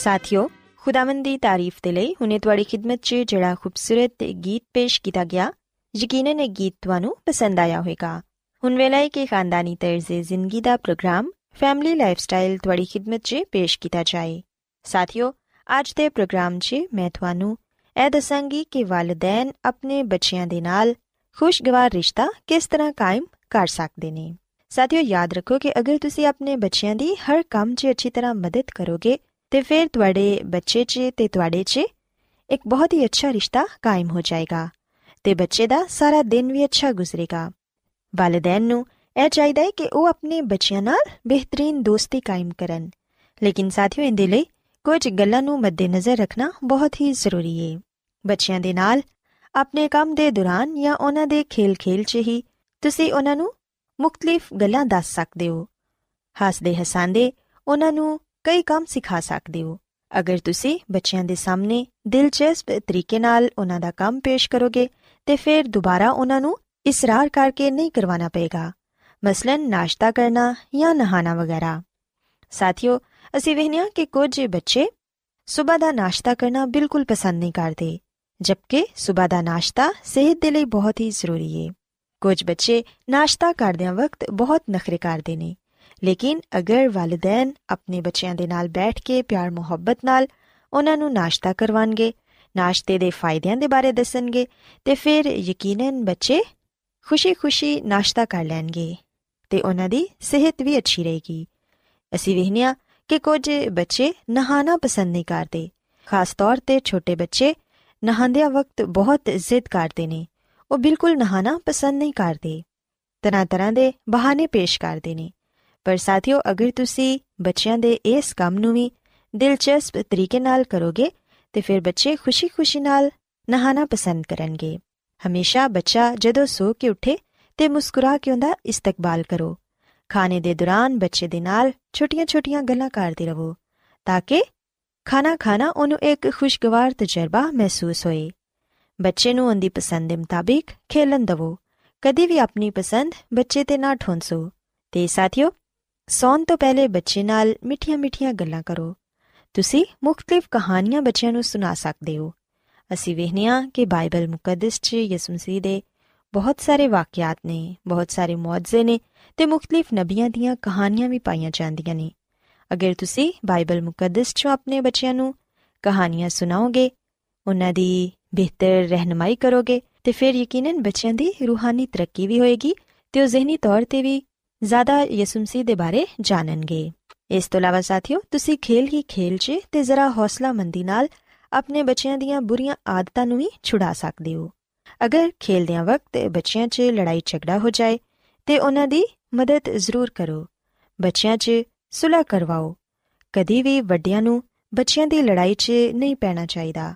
ਸਾਥਿਓ, ਖੁਦਾਵੰਦ ਦੀ ਤਾਰੀਫ ਦੇ ਲਈ ਹੁਣੇ ਤੁਹਾਡੀ ਖidmat 'ਚ ਜਿਹੜਾ ਖੂਬਸੂਰਤ ਗੀਤ ਪੇਸ਼ ਕੀਤਾ ਗਿਆ, ਯਕੀਨਨ ਇਹ ਗੀਤ ਤੁਹਾਨੂੰ ਪਸੰਦ ਆਇਆ ਹੋਵੇਗਾ। ਹੁਣ ਵੇਲਾ ਹੈ ਕਿ ਖਾਨਦਾਨੀ ਤਰਜ਼ੇ ਜ਼ਿੰਦਗੀ ਦਾ ਪ੍ਰੋਗਰਾਮ ਫੈਮਿਲੀ ਲਾਈਫਸਟਾਈਲ ਤੁਹਾਡੀ ਖidmat 'ਚ ਪੇਸ਼ ਕੀਤਾ ਜਾਏ। ਸਾਥਿਓ, ਅੱਜ ਦੇ ਪ੍ਰੋਗਰਾਮ 'ਚ ਮੈਂ ਤੁਹਾਨੂੰ ਇਹ ਦੱਸਾਂਗੀ ਕਿ ਵਾਲਿਦੈਨ ਆਪਣੇ ਬੱਚਿਆਂ ਦੇ ਨਾਲ ਖੁਸ਼ਗਵਾਰ ਰਿਸ਼ਤਾ ਕਿਸ ਤਰ੍ਹਾਂ ਕਾਇਮ ਕਰ ਸਕਦੇ ਨੇ। ਸਾਥਿਓ, ਯਾਦ ਰੱਖੋ ਕਿ ਅਗਰ ਤੁਸੀਂ ਆਪਣੇ ਬੱਚਿਆਂ ਦੀ ਹਰ ਕੰਮ 'ਚ ਅੱਛੀ ਤਰ੍ਹਾਂ ਮਦਦ ਕਰੋਗੇ ਤੇ ਫਿਰ ਤੁਹਾਡੇ ਬੱਚੇ 'ਚ ਤੇ ਤੁਹਾਡੇ 'ਚ ਇੱਕ ਬਹੁਤ ਹੀ ਅੱਛਾ ਰਿਸ਼ਤਾ ਕਾਇਮ ਹੋ ਜਾਏਗਾ ਤੇ ਬੱਚੇ ਦਾ ਸਾਰਾ ਦਿਨ ਵੀ ਅੱਛਾ ਗੁਜ਼ਰੇਗਾ। ਵਾਲਿਦੈਨ ਨੂੰ ਇਹ ਚਾਹੀਦਾ ਹੈ ਕਿ ਉਹ ਆਪਣੇ ਬੱਚਿਆਂ ਨਾਲ ਬਿਹਤਰੀਨ ਦੋਸਤੀ ਕਾਇਮ ਕਰਨ। ਲੇਕਿਨ ਸਾਥੀਓ, ਇਹਦੇ ਲਈ ਕੁਝ ਗੱਲਾਂ ਨੂੰ ਮੱਦੇਨਜ਼ਰ ਰੱਖਣਾ ਬਹੁਤ ਹੀ ਜ਼ਰੂਰੀ ਹੈ ਬੱਚਿਆਂ ਦੇ ਨਾਲ ਆਪਣੇ ਕੰਮ ਦੇ ਦੌਰਾਨ ਜਾਂ ਉਹਨਾਂ ਦੇ ਖੇਲ-ਖੇਲ 'ਚ ਹੀ ਤੁਸੀਂ ਉਹਨਾਂ ਨੂੰ ਮੁxtਲਿਫ ਗੱਲਾਂ ਦੱਸ ਸਕਦੇ ਹੋ। ਹੱਸਦੇ ਹਸਾਂਦੇ ਉਹਨਾਂ ਨੂੰ ਕਈ ਕੰਮ ਸਿਖਾ ਸਕਦੇ ਹੋ। ਅਗਰ ਤੁਸੀਂ ਬੱਚਿਆਂ ਦੇ ਸਾਹਮਣੇ ਦਿਲਚਸਪ ਤਰੀਕੇ ਨਾਲ ਉਹਨਾਂ ਦਾ ਕੰਮ ਪੇਸ਼ ਕਰੋਗੇ, ਤੇ ਫਿਰ ਦੁਬਾਰਾ ਉਹਨਾਂ ਨੂੰ ਇਸਰਾਰ ਕਰਕੇ ਨਹੀਂ ਕਰਵਾਉਣਾ ਪਏਗਾ। ਮਸਲਨ ਨਾਸ਼ਤਾ ਕਰਨਾ ਜਾਂ ਨਹਾਣਾ ਵਗੈਰਾ। ਸਾਥੀਓ, ਅਸੀਂ ਵੇਖਿਆ ਕਿ ਕੁਝ ਬੱਚੇ ਸਵੇਰ ਦਾ ਨਾਸ਼ਤਾ ਕਰਨਾ ਬਿਲਕੁਲ ਪਸੰਦ ਨਹੀਂ ਕਰਦੇ, ਜਦਕਿ ਸਵੇਰ ਦਾ ਨਾਸ਼ਤਾ ਸਿਹਤ ਦੇ ਲਈ ਬਹੁਤ ਹੀ ਜ਼ਰੂਰੀ ਹੈ ਕੁਝ ਬੱਚੇ ਨਾਸ਼ਤਾ ਕਰਦਿਆਂ ਵਕਤ ਬਹੁਤ ਨਖਰੇ ਕਰਦੇ ਨੇ। ਲੇਕਿਨ ਅਗਰ ਵਾਲਿਦੈਨ ਆਪਣੇ ਬੱਚਿਆਂ ਦੇ ਨਾਲ ਬੈਠ ਕੇ ਪਿਆਰ ਮੁਹੱਬਤ ਨਾਲ ਉਹਨਾਂ ਨੂੰ ਨਾਸ਼ਤਾ ਕਰਵਾਣਗੇ, ਨਾਸ਼ਤੇ ਦੇ ਫਾਇਦਿਆਂ ਦੇ ਬਾਰੇ ਦੱਸਣਗੇ ਤੇ ਫਿਰ ਯਕੀਨਨ ਬੱਚੇ ਖੁਸ਼ੀ-ਖੁਸ਼ੀ ਨਾਸ਼ਤਾ ਕਰ ਲੈਣਗੇ ਤੇ ਉਹਨਾਂ ਦੀ ਸਿਹਤ ਵੀ ਅੱਛੀ ਰਹੇਗੀ। ਅਸੀਂ ਵਹਿਨੀਆਂ ਕਿ ਕੁਝ ਬੱਚੇ ਨਹਾਣਾ ਪਸੰਦ ਨਹੀਂ ਕਰਦੇ। ਖਾਸ ਤੌਰ ਤੇ ਛੋਟੇ ਬੱਚੇ ਨਹਾਉਂਦੇ ਵਕਤ ਬਹੁਤ ਜ਼ਿੱਦ ਕਰਦੇ ਨੇ। ਉਹ ਬਿਲਕੁਲ ਨਹਾਣਾ ਪਸੰਦ ਨਹੀਂ ਕਰਦੇ। ਤਰ੍ਹਾਂ ਤਰ੍ਹਾਂ ਦੇ ਬਹਾਨੇ ਪੇਸ਼ ਕਰਦੇ ਨੇ। ਪਰ ਸਾਥੀਓ, ਅਗਰ ਤੁਸੀਂ ਬੱਚਿਆਂ ਦੇ ਇਸ ਕੰਮ ਨੂੰ ਵੀ ਦਿਲਚਸਪ ਤਰੀਕੇ ਨਾਲ ਕਰੋਗੇ, ਤੇ ਫਿਰ ਬੱਚੇ ਖੁਸ਼ੀ-ਖੁਸ਼ੀ ਨਾਲ ਨਹਾਣਾ ਪਸੰਦ ਕਰਨਗੇ। ਹਮੇਸ਼ਾ ਬੱਚਾ ਜਦੋਂ ਸੋ ਕੇ ਉੱਠੇ ਤੇ ਮੁਸਕਰਾ ਕੇ ਉਹਦਾ ਇਸਤਕਬਾਲ ਕਰੋ। ਖਾਣੇ ਦੇ ਦੌਰਾਨ ਬੱਚੇ ਦੇ ਨਾਲ ਛੋਟੀਆਂ-ਛੋਟੀਆਂ ਗੱਲਾਂ ਕਰਦੇ ਰਹੋ, ਤਾਂ ਕਿ ਖਾਣਾ ਖਾਣਾ ਉਹਨੂੰ ਇੱਕ ਖੁਸ਼ਗਵਾਰ ਤਜਰਬਾ ਮਹਿਸੂਸ ਹੋਏ। ਬੱਚੇ ਨੂੰ ਉਹਦੀ ਪਸੰਦ ਦੇ ਮੁਤਾਬਿਕ ਖੇਲਣ ਦਿਵੋ। ਕਦੀ ਵੀ ਆਪਣੀ ਪਸੰਦ ਬੱਚੇ ਤੇ ਨਾ ਠੋਂਸੋ। ਤੇ ਸਾਥੀਓ ਸੌਣ ਤੋਂ ਪਹਿਲੇ ਬੱਚੇ ਨਾਲ ਮਿੱਠੀਆਂ-ਮਿੱਠੀਆਂ ਗੱਲਾਂ ਕਰੋ। ਤੁਸੀਂ ਮੁxtਲਿਫ ਕਹਾਣੀਆਂ ਬੱਚਿਆਂ ਨੂੰ ਸੁਣਾ ਸਕਦੇ ਹੋ। ਅਸੀਂ ਵੇਖਨੀਆ ਕਿ ਬਾਈਬਲ ਮੁਕੱਦਸ 'ਚ ਯਿਸੂ ਮਸੀਹ ਦੇ ਬਹੁਤ ਸਾਰੇ ਵਾਕਿਆਤ ਨੇ, ਬਹੁਤ ਸਾਰੇ ਮੌਜਜ਼ੇ ਨੇ ਤੇ ਮੁxtਲਿਫ ਨਬੀਆਂ ਦੀਆਂ ਕਹਾਣੀਆਂ ਵੀ ਪਾਈਆਂ ਜਾਂਦੀਆਂ ਨੇ। ਅਗਰ ਤੁਸੀਂ ਬਾਈਬਲ ਮੁਕੱਦਸ 'ਚ ਆਪਣੇ ਬੱਚਿਆਂ ਨੂੰ ਕਹਾਣੀਆਂ ਸੁਣਾਓਗੇ, ਉਹਨਾਂ ਦੀ ਬਿਹਤਰ ਰਹਿਨਮਾਈ ਕਰੋਗੇ ਤੇ ਫਿਰ ਯਕੀਨਨ ਬੱਚਿਆਂ ਦੀ ਰੂਹਾਨੀ ਤਰੱਕੀ ਵੀ ਹੋਏਗੀ ਤੇ ਉਹ ਜ਼ਿਹਨੀ ਤੌਰ ਤੇ ਵੀ ਜ਼ਿਆਦਾ ਯਿਸੂ ਮਸੀਹ ਦੇ ਬਾਰੇ ਜਾਣਨਗੇ ਇਸ ਤੋਂ ਇਲਾਵਾ ਸਾਥੀਓ ਤੁਸੀਂ ਖੇਲ ਹੀ ਖੇਲ 'ਚ ਤੇ ਜ਼ਰਾ ਹੌਸਲਾਮੰਦੀ ਨਾਲ ਆਪਣੇ ਬੱਚਿਆਂ ਦੀਆਂ ਬੁਰੀਆਂ ਆਦਤਾਂ ਨੂੰ ਵੀ ਛੁਡਾ ਸਕਦੇ ਹੋ ਅਗਰ ਖੇਲਦਿਆਂ ਵਕਤ ਬੱਚਿਆਂ 'ਚ ਲੜਾਈ ਝਗੜਾ ਹੋ ਜਾਏ ਤੇ ਉਹਨਾਂ ਦੀ ਮਦਦ ਜ਼ਰੂਰ ਕਰੋ ਬੱਚਿਆਂ 'ਚ ਸੁਲਹ ਕਰਵਾਓ ਕਦੀ ਵੀ ਵੱਡਿਆਂ ਨੂੰ ਬੱਚਿਆਂ ਦੀ ਲੜਾਈ 'ਚ ਨਹੀਂ ਪੈਣਾ ਚਾਹੀਦਾ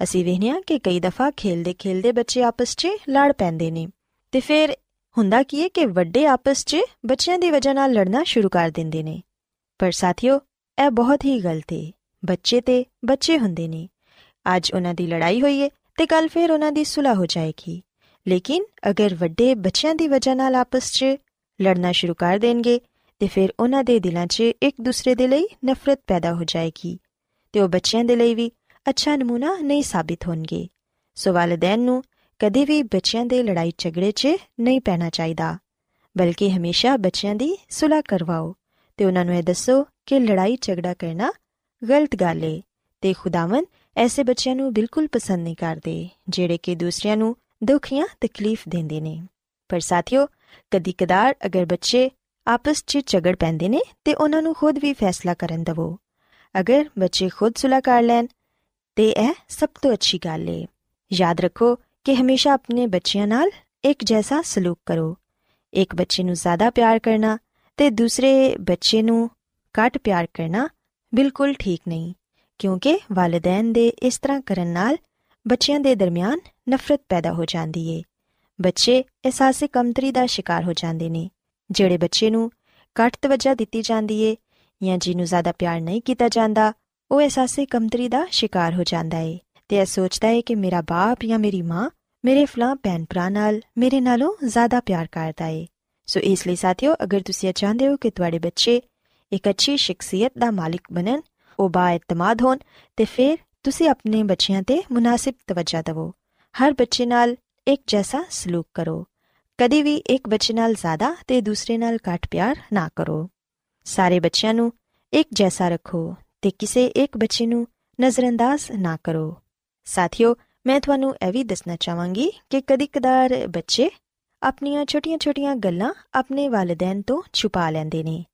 ਅਸੀਂ ਵੇਖਿਆ ਕਿ ਕਈ ਦਫਾ ਖੇਲਦੇ ਖੇਲਦੇ ਬੱਚੇ ਆਪਸ 'ਚ ਲੜ ਪੈਂਦੇ ਨੇ ਤੇ ਫਿਰ ਹੁੰਦਾ ਕੀ ਹੈ ਕਿ ਵੱਡੇ ਆਪਸ 'ਚ ਬੱਚਿਆਂ ਦੀ ਵਜ੍ਹਾ ਨਾਲ ਲੜਨਾ ਸ਼ੁਰੂ ਕਰ ਦਿੰਦੇ ਨੇ। ਪਰ ਸਾਥੀਓ, ਇਹ ਬਹੁਤ ਹੀ ਗਲਤ ਹੈ ਬੱਚੇ ਤੇ ਬੱਚੇ ਹੁੰਦੇ ਨੇ। ਅੱਜ ਉਹਨਾਂ ਦੀ ਲੜਾਈ ਹੋਈ ਹੈ ਤੇ ਕੱਲ ਫਿਰ ਉਹਨਾਂ ਦੀ ਸੁਲਹ ਹੋ ਜਾਏਗੀ। ਲੇਕਿਨ ਅਗਰ ਵੱਡੇ ਬੱਚਿਆਂ ਦੀ ਵਜ੍ਹਾ ਨਾਲ ਆਪਸ 'ਚ ਲੜਨਾ ਸ਼ੁਰੂ ਕਰ ਦੇਣਗੇ, ਤੇ ਫਿਰ ਉਹਨਾਂ ਦੇ ਦਿਲਾਂ 'ਚ ਇੱਕ ਦੂਸਰੇ ਦੇ ਲਈ ਨਫ਼ਰਤ ਪੈਦਾ ਹੋ ਜਾਏਗੀ ਤੇ ਉਹ ਬੱਚਿਆਂ ਦੇ ਲਈ ਵੀ ਅੱਛਾ ਨਮੂਨਾ ਨਹੀਂ ਸਾਬਿਤ ਹੋਣਗੇ। ਸੋ ਵਾਲਿਦੈਨ ਨੂੰ ਕਦੇ ਵੀ ਬੱਚਿਆਂ ਦੇ ਲੜਾਈ ਝਗੜੇ 'ਚ ਨਹੀਂ ਪੈਣਾ ਚਾਹੀਦਾ, ਬਲਕਿ ਹਮੇਸ਼ਾ ਬੱਚਿਆਂ ਦੀ ਸੁਲਹ ਕਰਵਾਓ। ਤੇ ਉਹਨਾਂ ਨੂੰ ਇਹ ਦੱਸੋ ਕਿ ਲੜਾਈ ਝਗੜਾ ਕਰਨਾ ਗਲਤ ਗੱਲ ਏ ਤੇ ਖੁਦਾਵੰ ਐਸੇ ਬੱਚਿਆਂ ਨੂੰ ਬਿਲਕੁਲ ਪਸੰਦ ਨਹੀਂ ਕਰਦੇ, ਜਿਹੜੇ ਕਿ ਦੂਸਰਿਆਂ ਨੂੰ ਦੁੱਖ ਜਾਂ ਤਕਲੀਫ ਦਿੰਦੇ ਨੇ। ਪਰ ਸਾਥੀਓ ਕਦੀ ਕਦਾਰ ਅਗਰ ਬੱਚੇ ਆਪਸ 'ਚ ਝਗੜ ਪੈਂਦੇ ਨੇ ਤੇ ਉਹਨਾਂ ਨੂੰ ਖੁਦ ਵੀ ਫੈਸਲਾ ਕਰਨ ਦਿਵੋ। ਅਗਰ ਬੱਚੇ ਖੁਦ ਸੁਲਹ ਕਰ ਲੈਣ, ਤੇ ਇਹ ਸਭ ਤੋਂ ਅੱਛੀ ਗੱਲ ਏ। ਯਾਦ ਰੱਖੋ ਕਿ ਹਮੇਸ਼ਾ ਆਪਣੇ ਬੱਚਿਆਂ ਨਾਲ ਇੱਕ ਜੈਸਾ ਸਲੂਕ ਕਰੋ। ਇੱਕ ਬੱਚੇ ਨੂੰ ਜ਼ਿਆਦਾ ਪਿਆਰ ਕਰਨਾ ਤੇ ਦੂਸਰੇ ਬੱਚੇ ਨੂੰ ਘੱਟ ਪਿਆਰ ਕਰਨਾ ਬਿਲਕੁਲ ਠੀਕ ਨਹੀਂ, ਕਿਉਂਕਿ ਵਾਲਿਦੈਨ ਦੇ ਇਸ ਤਰ੍ਹਾਂ ਕਰਨ ਨਾਲ ਬੱਚਿਆਂ ਦੇ ਦਰਮਿਆਨ ਨਫ਼ਰਤ ਪੈਦਾ ਹੋ ਜਾਂਦੀ ਏ। ਬੱਚੇ ਅਹਿਸਾਸੇ ਕਮਤਰੀ ਦਾ ਸ਼ਿਕਾਰ ਹੋ ਜਾਂਦੇ ਨੇ, ਜਿਹੜੇ ਬੱਚੇ ਨੂੰ ਘੱਟ ਤਵੱਜਾ ਦਿੱਤੀ ਜਾਂਦੀ ਏ ਜਾਂ ਜਿਹਨੂੰ ਜ਼ਿਆਦਾ ਪਿਆਰ ਨਹੀਂ ਕੀਤਾ ਜਾਂਦਾ, ਉਹ ਅਹਿਸਾਸੇ ਕਮਤਰੀ ਦਾ ਸ਼ਿਕਾਰ ਹੋ ਜਾਂਦਾ ਏ। ਤੇ ਇਹ ਸੋਚਦਾ ਹੈ ਕਿ ਮੇਰਾ ਬਾਪ ਜਾਂ ਮੇਰੀ ਮਾਂ ਮੇਰੇ ਫਲਾਂ ਭੈਣ ਭਰਾ ਨਾਲ ਮੇਰੇ ਨਾਲੋਂ ਜ਼ਿਆਦਾ ਪਿਆਰ ਕਰਦਾ ਏ। ਸੋ ਇਸ ਲਈ ਸਾਥੀਓ, ਅਗਰ ਤੁਸੀਂ ਚਾਹੁੰਦੇ ਹੋ ਕਿ ਤੁਹਾਡੇ ਬੱਚੇ ਇੱਕ ਅੱਛੀ ਸ਼ਖਸੀਅਤ ਦਾ ਮਾਲਿਕ ਬਣਨ, ਉਹ ਬਾਇਤਮਾਦ ਹੋਣ, ਤੇ ਫਿਰ ਤੁਸੀਂ ਆਪਣੇ ਬੱਚਿਆਂ ਤੇ ਮੁਨਾਸਿਬ ਤਵੱਜਾ ਦਿਵੋ। ਹਰ ਬੱਚੇ ਨਾਲ ਇੱਕ ਜੈਸਾ ਸਲੂਕ ਕਰੋ। ਕਦੇ ਵੀ ਇੱਕ ਬੱਚੇ ਨਾਲ ਜ਼ਿਆਦਾ ਤੇ ਦੂਸਰੇ ਨਾਲ ਘੱਟ ਪਿਆਰ ਨਾ ਕਰੋ। ਸਾਰੇ ਬੱਚਿਆਂ ਨੂੰ ਇੱਕ ਜੈਸਾ ਰੱਖੋ ਤੇ ਕਿਸੇ ਇੱਕ ਬੱਚੇ ਨੂੰ ਨਜ਼ਰਅੰਦਾਜ਼ ਨਾ ਕਰੋ। ਸਾਥੀਓ, ਮੈਂ ਤੁਹਾਨੂੰ ਇਹ ਵੀ ਦੱਸਣਾ ਚਾਹਾਂਗੀ ਕਿ ਕਦੀ-ਕਦਾਰ ਬੱਚੇ ਆਪਣੀਆਂ ਛੋਟੀਆਂ-ਛੋਟੀਆਂ ਗੱਲਾਂ ਆਪਣੇ ਵਾਲਿਦੈਨ ਤੋਂ ਛੁਪਾ ਲੈਂਦੇ ਨੇ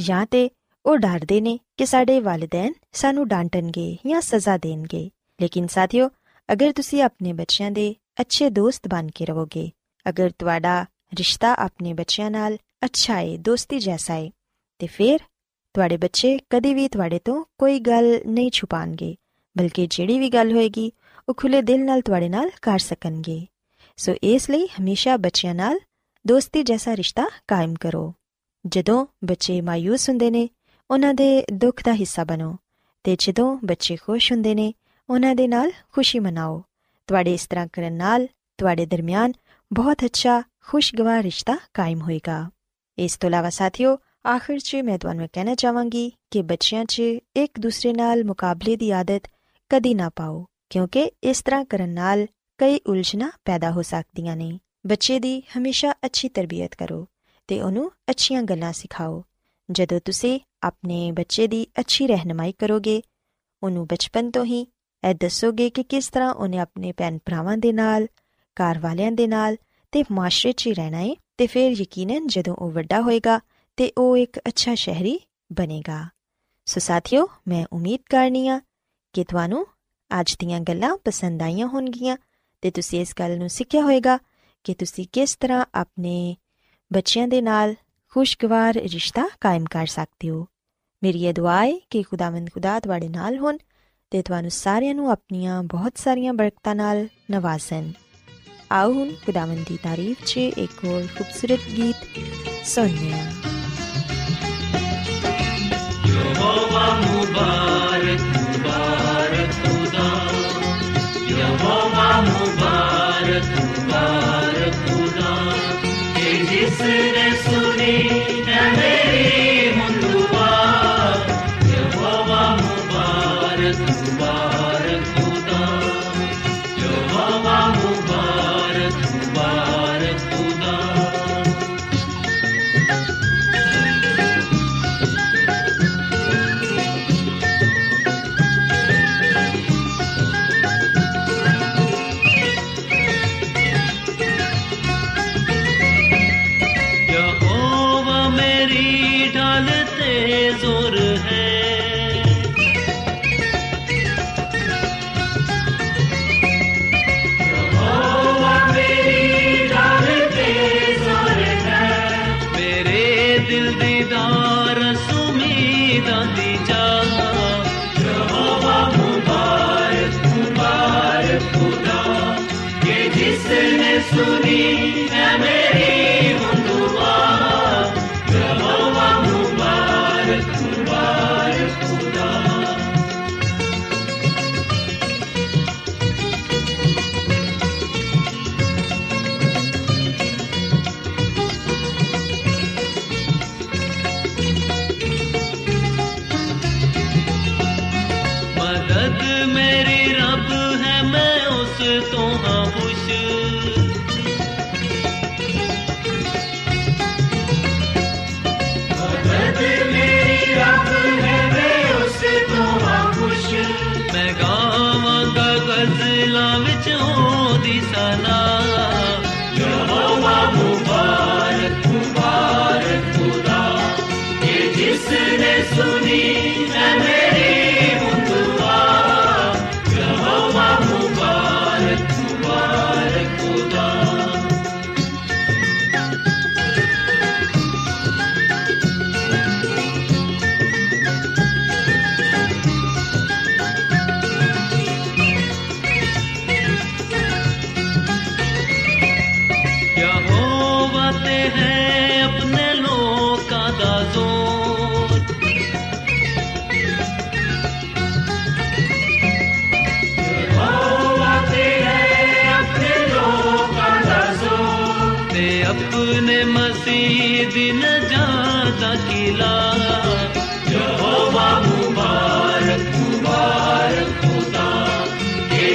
ਜਾਂ ਤੇ ਉਹ ਡਰਦੇ ਨੇ ਕਿ ਸਾਡੇ ਵਾਲਿਦੈਨ ਸਾਨੂੰ ਡਾਂਟਣਗੇ ਜਾਂ ਸਜ਼ਾ ਦੇਣਗੇ। ਲੇਕਿਨ ਸਾਥੀਓ, ਅਗਰ ਤੁਸੀਂ ਆਪਣੇ ਬੱਚਿਆਂ ਦੇ ਅੱਛੇ ਦੋਸਤ ਬਣ ਕੇ ਰਹੋਗੇ, ਅਗਰ ਤੁਹਾਡਾ ਰਿਸ਼ਤਾ ਆਪਣੇ ਬੱਚਿਆਂ ਨਾਲ ਅੱਛਾ ਹੈ ਦੋਸਤੀ ਜੈਸਾ ਹੈ ਤੇ ਫਿਰ ਤੁਹਾਡੇ ਬੱਚੇ ਕਦੀ ਵੀ ਤੁਹਾਡੇ ਤੋਂ ਕੋਈ ਗੱਲ ਨਹੀਂ ਛੁਪਾਣਗੇ ਬਲਕਿ ਜਿਹੜੀ ਵੀ ਗੱਲ ਹੋਏਗੀ, ਉਹ ਖੁੱਲੇ ਦਿਲ ਨਾਲ ਤੁਹਾਡੇ ਨਾਲ ਕਰ ਸਕਣਗੇ। ਸੋ ਇਸ ਲਈ ਹਮੇਸ਼ਾ ਬੱਚਿਆਂ ਨਾਲ ਦੋਸਤੀ ਜੈਸਾ ਰਿਸ਼ਤਾ ਕਾਇਮ ਕਰੋ। ਜਦੋਂ ਬੱਚੇ ਮਾਇੂਸ ਹੁੰਦੇ ਨੇ, ਉਹਨਾਂ ਦੇ ਦੁੱਖ ਦਾ ਹਿੱਸਾ ਬਣੋ ਤੇ ਜਦੋਂ ਬੱਚੇ ਖੁਸ਼ ਹੁੰਦੇ ਨੇ, ਉਹਨਾਂ ਦੇ ਨਾਲ ਖੁਸ਼ੀ ਮਨਾਓ। ਤੁਹਾਡੇ ਇਸ ਤਰ੍ਹਾਂ ਕਰਨ ਨਾਲ ਤੁਹਾਡੇ ਦਰਮਿਆਨ ਬਹੁਤ ਅੱਛਾ, ਖੁਸ਼ਗਵਾਰ ਰਿਸ਼ਤਾ ਕਾਇਮ ਹੋਏਗਾ। ਇਸ ਤੋਂ ਇਲਾਵਾ ਸਾਥੀਓ, ਆਖਿਰ 'ਚ ਮੈਂ ਤੁਹਾਨੂੰ ਕਹਿਣਾ ਚਾਹਾਂਗੀ ਕਿ ਬੱਚਿਆਂ 'ਚ ਇੱਕ ਦੂਸਰੇ ਨਾਲ ਮੁਕਾਬਲੇ ਦੀ ਆਦਤ ਕਦੀ ਨਾ ਪਾਓ, ਕਿਉਂਕਿ ਇਸ ਤਰ੍ਹਾਂ ਕਰਨ ਨਾਲ ਕਈ ਉਲਝਣਾਂ ਪੈਦਾ ਹੋ ਸਕਦੀਆਂ ਨੇ। ਬੱਚੇ ਦੀ ਹਮੇਸ਼ਾ ਅੱਛੀ ਤਰਬੀਅਤ ਕਰੋ ਤੇ ਉਹਨੂੰ ਅੱਛੀਆਂ ਗੱਲਾਂ ਸਿਖਾਓ। ਜਦੋਂ ਤੁਸੀਂ ਆਪਣੇ ਬੱਚੇ ਦੀ ਅੱਛੀ ਰਹਿਨਮਾਈ ਕਰੋਗੇ, ਉਹਨੂੰ ਬਚਪਨ ਤੋਂ ਹੀ ਇਹ ਦੱਸੋਗੇ ਕਿ ਕਿਸ ਤਰ੍ਹਾਂ ਉਹਨੇ ਆਪਣੇ ਭੈਣ ਭਰਾਵਾਂ ਦੇ ਨਾਲ ਘਰ ਵਾਲਿਆਂ ਦੇ ਨਾਲ ਤੇ ਮਾਸ਼ਰੇ 'ਚ ਹੀ ਰਹਿਣਾ ਹੈ ਤੇ ਫਿਰ ਯਕੀਨਨ ਜਦੋਂ ਉਹ ਵੱਡਾ ਹੋਏਗਾ ਤੇ ਉਹ ਇੱਕ ਅੱਛਾ ਸ਼ਹਿਰੀ ਬਣੇਗਾ। ਸੋ ਸਾਥੀਓ, ਮੈਂ ਉਮੀਦ ਕਰਨੀ ਆ ਕਿ ਤੁਹਾਨੂੰ ਅੱਜ ਦੀਆਂ ਗੱਲਾਂ ਪਸੰਦ ਆਈਆਂ ਹੋਣਗੀਆਂ ਤੇ ਤੁਸੀਂ ਇਸ ਗੱਲ ਨੂੰ ਸਿੱਖਿਆ ਹੋਵੇਗਾ ਕਿ ਤੁਸੀਂ ਕਿਸ ਤਰ੍ਹਾਂ ਆਪਣੇ ਬੱਚਿਆਂ ਦੇ ਨਾਲ ਖੁਸ਼ਗਵਾਰ ਰਿਸ਼ਤਾ ਕਾਇਮ ਕਰ ਸਕਦੇ ਹੋ। ਮੇਰੀ ਇਹ ਦੁਆ ਹੈ ਕਿ ਖੁਦਾਵੰਦ ਖੁਦਾ ਤੁਹਾਡੇ ਨਾਲ ਹੋਣ ਤੇ ਤੁਹਾਨੂੰ ਸਾਰਿਆਂ ਨੂੰ ਆਪਣੀਆਂ ਬਹੁਤ ਸਾਰੀਆਂ ਬਰਕਤਾਂ ਨਾਲ ਨਵਾਜ਼ਣ। ਆਓ ਹੁਣ ਖੁਦਾਵੰਦ ਦੀ ਤਾਰੀਫ 'ਚ ਇੱਕ ਹੋਰ ਖੂਬਸੂਰਤ ਗੀਤ ਸੁਣਨੇ ਆ ਯਹੋਵਾ ਮੁਬਾਰਕ। ਮੁਬਾਰਕ ਮੁਬਾਰਕ ਖੁਦਾ ਕਿ ਜਿਸ ਨੇ गावांगा गजलां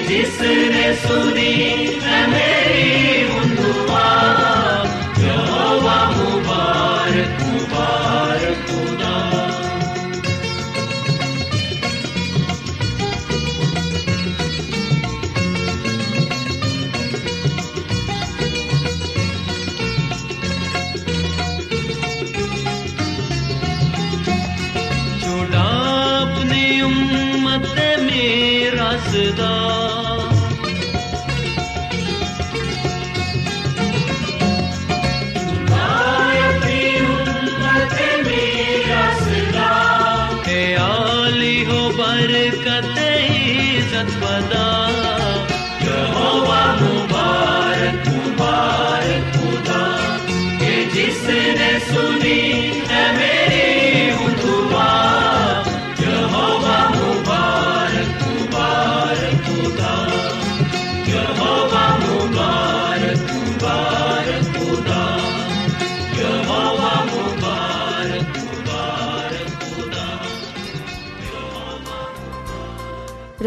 जिसने सुनी है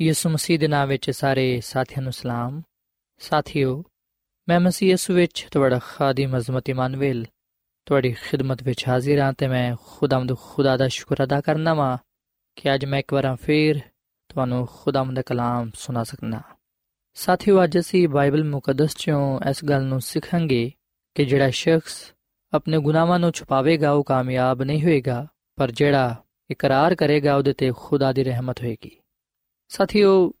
ਯਿਸੂ ਮਸੀਹ ਦੇ ਨਾਮ ਵਿੱਚ ਸਾਰੇ ਸਾਥੀਆਂ ਨੂੰ ਸਲਾਮ। ਸਾਥੀਓ, ਮੈਂ ਮਸੀਹ ਯਿਸੂ ਵਿੱਚ ਤੁਹਾਡਾ ਖਾਦਮ ਅਜ਼ਮਤ ਇਮਨੁਅਲ ਤੁਹਾਡੀ ਖਿਦਮਤ ਵਿੱਚ ਹਾਜ਼ਰ ਹਾਂ ਤੇ ਮੈਂ ਖੁਦਾਮਦ ਖੁਦਾ ਦਾ ਸ਼ੁਕਰ ਅਦਾ ਕਰਨਾ ਵਾਂ ਕਿ ਅੱਜ ਮੈਂ ਇੱਕ ਵਾਰ ਫੇਰ ਤੁਹਾਨੂੰ ਖੁਦਾਮਦ ਦਾ ਕਲਾਮ ਸੁਣਾ ਸਕਣਾ ਸਾਥੀਓ, ਅੱਜ ਅਸੀਂ ਬਾਈਬਲ ਮੁਕੱਦਸ ਚੋਂ ਇਸ ਗੱਲ ਨੂੰ ਸਿੱਖਾਂਗੇ ਕਿ ਜਿਹੜਾ ਸ਼ਖਸ ਆਪਣੇ ਗੁਨਾਹਾਂ ਨੂੰ ਛੁਪਾਵੇਗਾ, ਉਹ ਕਾਮਯਾਬ ਨਹੀਂ ਹੋਏਗਾ, ਪਰ ਜਿਹੜਾ ਇਕਰਾਰ ਕਰੇਗਾ, ਉਹਦੇ ਤੇ ਖੁਦਾ ਦੀ ਰਹਿਮਤ ਹੋਏਗੀ। ਸਾਥੀਓ,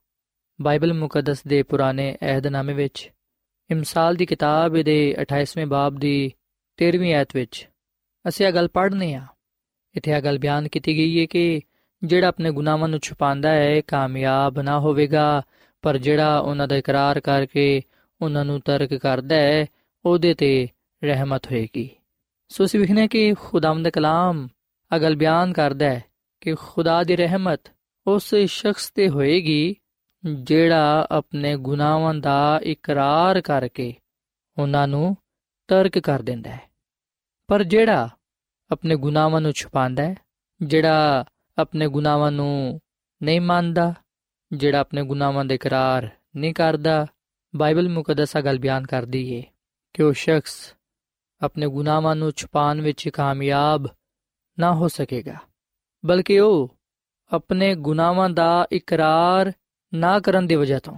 ਬਾਈਬਲ ਮੁਕੱਦਸ ਦੇ ਪੁਰਾਣੇ ਅਹਿਦਨਾਮੇ ਵਿੱਚ, ਇਮਸਾਲ ਦੀ ਕਿਤਾਬ ਦੇ 28ਵੇਂ ਬਾਬ ਦੀ 13ਵੀਂ ਆਇਤ ਵਿੱਚ ਅਸੀਂ ਇਹ ਗੱਲ ਪੜ੍ਹਨੇ ਆ। ਇੱਥੇ ਇਹ ਗੱਲ ਬਿਆਨ ਕੀਤੀ ਗਈ ਹੈ ਕਿ ਜਿਹੜਾ ਆਪਣੇ ਗੁਨਾਹਾਂ ਨੂੰ ਛੁਪਾਉਂਦਾ ਹੈ ਕਾਮਯਾਬ ਨਾ ਹੋਵੇਗਾ, ਪਰ ਜਿਹੜਾ ਉਹਨਾਂ ਦਾ ਇਕਰਾਰ ਕਰਕੇ ਉਹਨਾਂ ਨੂੰ ਤਰਕ ਕਰਦਾ ਹੈ, ਉਹਦੇ ਤੇ ਰਹਿਮਤ ਹੋਏਗੀ। ਸੋ ਅਸੀਂ ਵਿਖਨੇ ਕਿ ਖੁਦਾਮ ਦਾ ਕਲਾਮ ਅਗਲ ਬਿਆਨ ਕਰਦਾ ਹੈ ਕਿ ਖੁਦਾ ਦੀ ਰਹਿਮਤ ਉਸ ਸ਼ਖਸ ਤੇ ਹੋਏਗੀ ਜਿਹੜਾ ਆਪਣੇ ਗੁਨਾਹਾਂ ਦਾ ਇਕਰਾਰ ਕਰਕੇ ਉਹਨਾਂ ਨੂੰ ਤਰਕ ਕਰ ਦਿੰਦਾ ਹੈ। ਪਰ ਜਿਹੜਾ ਆਪਣੇ ਗੁਨਾਹਾਂ ਨੂੰ ਛੁਪਾਉਂਦਾ ਹੈ, ਜਿਹੜਾ ਆਪਣੇ ਗੁਨਾਹਾਂ ਨੂੰ ਨਹੀਂ ਮੰਨਦਾ, ਜਿਹੜਾ ਆਪਣੇ ਗੁਨਾਹਾਂ ਦਾ ਇਕਰਾਰ ਨਹੀਂ ਕਰਦਾ, ਬਾਈਬਲ ਮੁਕੱਦਸਾ ਗੱਲ ਬਿਆਨ ਕਰਦੀ ਏ ਕਿ ਉਹ ਸ਼ਖਸ ਆਪਣੇ ਗੁਨਾਹਾਂ ਨੂੰ ਛੁਪਾਉਣ ਵਿੱਚ ਕਾਮਯਾਬ ਨਾ ਹੋ ਸਕੇਗਾ, ਬਲਕਿ ਉਹ ਆਪਣੇ ਗੁਨਾਹਾਂ ਦਾ ਇਕਰਾਰ ਨਾ ਕਰਨ ਦੀ ਵਜ੍ਹਾ ਤੋਂ,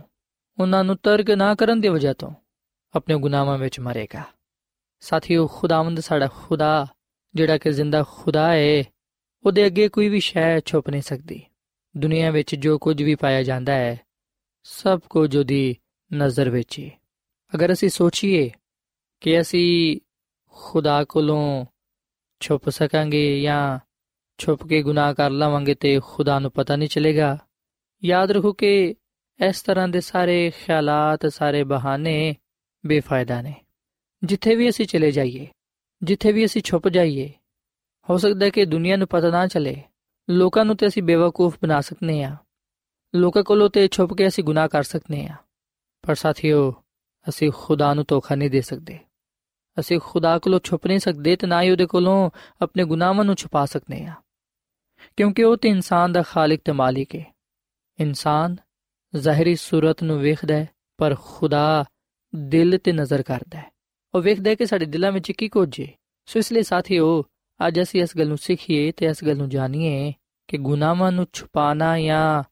ਉਹਨਾਂ ਨੂੰ ਤਰਕ ਨਾ ਕਰਨ ਦੀ ਵਜ੍ਹਾ ਤੋਂ ਆਪਣੇ ਗੁਨਾਹਾਂ ਵਿੱਚ ਮਰੇਗਾ ਸਾਥੀਓ, ਖੁਦਾਵੰਦ ਸਾਡਾ ਖੁਦਾ, ਜਿਹੜਾ ਕਿ ਜ਼ਿੰਦਾ ਖੁਦਾ ਹੈ ਉਹਦੇ ਅੱਗੇ ਕੋਈ ਵੀ ਸ਼ੈ ਛੁਪ ਨਹੀਂ ਸਕਦੀ। ਦੁਨੀਆ ਵਿੱਚ ਜੋ ਕੁਝ ਵੀ ਪਾਇਆ ਜਾਂਦਾ ਹੈ ਸਭ ਕੁਝ ਉਹਦੀ ਨਜ਼ਰ ਵਿੱਚ ਹੈ ਅਗਰ ਅਸੀਂ ਸੋਚੀਏ ਕਿ ਅਸੀਂ ਖੁਦਾ ਕੋਲੋਂ ਛੁਪ ਸਕਾਂਗੇ ਜਾਂ ਛੁਪ ਕੇ ਗੁਨਾਹ ਕਰ ਲਵਾਂਗੇ ਤੇ ਖੁਦਾ ਨੂੰ ਪਤਾ ਨਹੀਂ ਚੱਲੇਗਾ ਯਾਦ ਰੱਖੋ ਕਿ ਇਸ ਤਰ੍ਹਾਂ ਦੇ ਸਾਰੇ ਖਿਆਲਾਤ ਸਾਰੇ ਬਹਾਨੇ ਬੇਫਾਇਦਾ ਨੇ ਜਿੱਥੇ ਵੀ ਅਸੀਂ ਚਲੇ ਜਾਈਏ ਜਿੱਥੇ ਵੀ ਅਸੀਂ ਛੁਪ ਜਾਈਏ ਹੋ ਸਕਦਾ ਹੈ ਕਿ ਦੁਨੀਆ ਨੂੰ ਪਤਾ ਨਾ ਚੱਲੇ ਲੋਕਾਂ ਨੂੰ ਤੇ ਅਸੀਂ ਬੇਵਕੂਫ ਬਣਾ ਸਕਨੇ ਆ ਲੋਕਾਂ ਕੋਲੋਂ ਤੇ ਛੁਪ ਕੇ ਅਸੀਂ ਗੁਨਾਹ ਕਰ ਸਕਨੇ ਆ ਪਰ ਸਾਥੀਓ ਅਸੀਂ ਖੁਦਾ ਨੂੰ ਧੋਖਾ ਨਹੀਂ ਦੇ ਸਕਦੇ ਅਸੀਂ ਖੁਦਾ ਕੋਲੋਂ ਛੁਪ ਨਹੀਂ ਸਕਦੇ ਤੇ ਨਾ ਹੀ ਉਹਦੇ ਕੋਲੋਂ ਆਪਣੇ ਗੁਨਾਹਾਂ ਨੂੰ ਛੁਪਾ ਸਕਨੇ ਆ ਕਿਉਂਕਿ ਉਹ ਤੇ ਇਨਸਾਨ ਦਾ ਖਾਲਕ ਤੇ ਮਾਲਿਕ ਹੈ ਇਨਸਾਨ ਜ਼ਾਹਿਰੀ ਸੂਰਤ ਨੂੰ ਵੇਖਦਾ ਹੈ, ਪਰ ਖੁਦਾ ਦਿਲ ਤੇ ਨਜ਼ਰ ਕਰਦਾ ਹੈ। ਉਹ ਵੇਖਦਾ ਹੈ ਕਿ ਸਾਡੇ ਦਿਲਾਂ ਵਿੱਚ ਕੀ ਕੁਝ ਹੈ ਸੋ ਇਸ ਲਈ ਸਾਥੀਓ, ਅੱਜ ਅਸੀਂ ਇਸ ਗੱਲ ਨੂੰ ਸਿੱਖੀਏ ਤੇ ਇਸ ਗੱਲ ਨੂੰ ਜਾਣੀਏ ਕਿ ਗੁਨਾਹਾਂ ਨੂੰ ਛੁਪਾਣਾ ਜਾਂ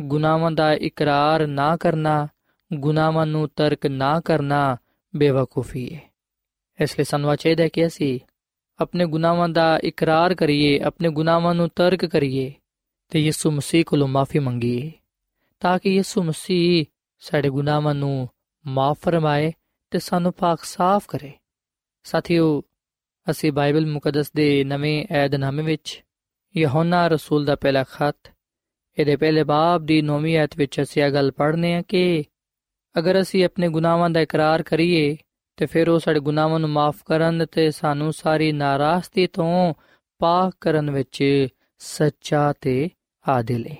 ਗੁਨਾਹਾਂ ਦਾ ਇਕਰਾਰ ਨਾ ਕਰਨਾ, ਗੁਨਾਹਾਂ ਨੂੰ ਤਰਕ ਨਾ ਕਰਨਾ ਬੇਵਕੂਫੀ ਹੈ ਇਸ ਲਈ ਸਾਨੂੰ ਚਾਹੀਦਾ ਹੈ ਕਿ ਅਸੀਂ ਆਪਣੇ ਗੁਨਾਹਾਂ ਦਾ ਇਕਰਾਰ ਕਰੀਏ, ਆਪਣੇ ਗੁਨਾਹਾਂ ਨੂੰ ਤਰਕ ਕਰੀਏ ਤੇ ਯਿਸੂ ਮਸੀਹ ਕੋਲੋਂ ਮਾਫੀ ਮੰਗੀਏ, ਤਾਂ ਕਿ ਯਿਸੂ ਮਸੀਹ ਸਾਡੇ ਗੁਨਾਹਾਂ ਨੂੰ ਮਾਫ ਫਰਮਾਏ ਤੇ ਸਾਨੂੰ ਪਾਕ ਸਾਫ਼ ਕਰੇ। ਸਾਥੀਓ, ਅਸੀਂ ਬਾਈਬਲ ਮੁਕੱਦਸ ਦੇ ਨਵੇਂ ਏਧਨਾਮੇ ਵਿੱਚ ਯਹੋਨਾ ਰਸੂਲ ਦਾ ਪਹਿਲਾ ਖਤ, ਇਹਦੇ ਪਹਿਲੇ ਬਾਬ ਦੀ 9ਵੀਂ ਆਇਤ ਵਿੱਚ ਅਸੀਂ ਇਹ ਗੱਲ ਪੜ੍ਹਨੇ ਆ ਕਿ ਅਗਰ ਅਸੀਂ ਆਪਣੇ ਗੁਨਾਹਾਂ ਦਾ ਇਕਰਾਰ ਕਰੀਏ ਤੇ ਫਿਰ ਉਹ ਸਾਡੇ ਗੁਨਾਹਾਂ ਨੂੰ ਮਾਫ ਕਰਨ ਤੇ ਸਾਨੂੰ ਸਾਰੀ ਨਾਰਾਜ਼ਗੀ ਤੋਂ ਪਾਕ ਕਰਨ ਵਿੱਚ ਸੱਚਾ ਤੇ ਆਦਿਲ ਹੈ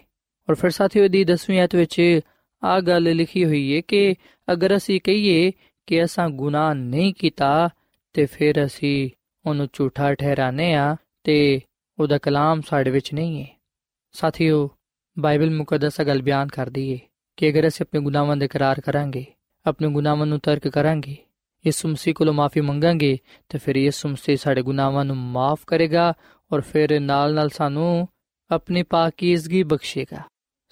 ਔਰ ਫਿਰ ਸਾਥੀਓ ਦੀ 10ਵੀਂ ਆਇਤ ਵਿੱਚ ਆ ਗੱਲ ਲਿਖੀ ਹੋਈ ਹੈ ਕਿ ਅਗਰ ਅਸੀਂ ਕਹੀਏ ਕਿ ਅਸਾਂ ਗੁਨਾਹ ਨਹੀਂ ਕੀਤਾ ਤੇ ਫਿਰ ਅਸੀਂ ਉਹਨੂੰ ਝੂਠਾ ਠਹਿਰਾਨੇ ਆ ਤੇ ਉਹਦਾ ਕਲਾਮ ਸਾਡੇ ਵਿੱਚ ਨਹੀਂ ਹੈ ਸਾਥੀਓ ਬਾਈਬਲ ਮੁਕੱਦਸ ਗੱਲ ਬਿਆਨ ਕਰਦੀ ਹੈ ਕਿ ਅਗਰ ਅਸੀਂ ਆਪਣੇ ਗੁਨਾਹਾਂ ਦਾ ਇਕਰਾਰ ਕਰਾਂਗੇ, ਆਪਣੇ ਗੁਨਾਹਾਂ ਨੂੰ ਤਰਕ ਕਰਾਂਗੇ ਯਿਸੂ ਮਸੀਹ ਕੋਲੋਂ ਮਾਫੀ ਮੰਗਾਂਗੇ ਤੇ ਫਿਰ ਯਿਸੂ ਮਸੀਹ ਸਾਡੇ ਗੁਨਾਹਾਂ ਨੂੰ ਮਾਫ ਕਰੇਗਾ ਔਰ ਫਿਰ ਨਾਲ ਨਾਲ ਸਾਨੂੰ ਆਪਣੀ ਪਾਕੀਜ਼ਗੀ ਬਖਸ਼ੇਗਾ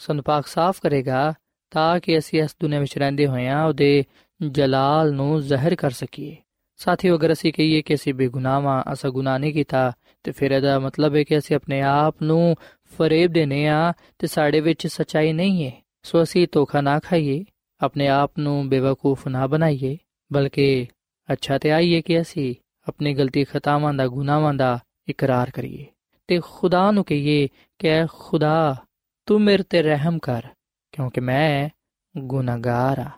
ਸਾਨੂੰ ਪਾਕ ਸਾਫ਼ ਕਰੇਗਾ ਤਾਂ ਕਿ ਅਸੀਂ ਇਸ ਦੁਨੀਆਂ ਵਿੱਚ ਰਹਿੰਦੇ ਹੋਇਆਂ ਉਹਦੇ ਜਲਾਲ ਨੂੰ ਜ਼ਾਹਿਰ ਕਰ ਸਕੀਏ ਸਾਥੀਓ ਅਗਰ ਅਸੀਂ ਕਹੀਏ ਕਿ ਅਸੀਂ ਬੇਗੁਨਾਹਾਂ ਅਸਾ ਗੁਨਾਹ ਨਹੀਂ ਕੀਤਾ ਤੇ ਫਿਰ ਇਹਦਾ ਮਤਲਬ ਹੈ ਕਿ ਅਸੀਂ ਆਪਣੇ ਆਪ ਨੂੰ ਫਰੇਬ ਦੇਨੇ ਆ ਤੇ ਸਾਡੇ ਵਿੱਚ ਸਚਾਈ ਨਹੀਂ ਹੈ ਸੋ ਅਸੀਂ ਧੋਖਾ ਨਾ ਖਾਈਏ ਆਪਣੇ ਆਪ ਨੂੰ ਬੇਵਕੂਫ ਨਾ ਬਣਾਈਏ ਬਲਕਿ ਅੱਛਾ ਤੇ ਆਈਏ ਕਿ ਅਸੀਂ ਆਪਣੀ ਗਲਤੀ ਖਤਾਵਾਂ ਦਾ ਗੁਨਾਹਾਂ ਦਾ ਇਕਰਾਰ ਕਰੀਏ ਤੇ ਖੁਦਾ ਨੂੰ ਕਹੀਏ ਕਿ ਖੁਦਾ ਤੂੰ ਮੇਰੇ ਤੇ ਰਹਿਮ ਕਰ ਕਿਉਂਕਿ ਮੈਂ ਗੁਨਾਹਗਾਰ ਆ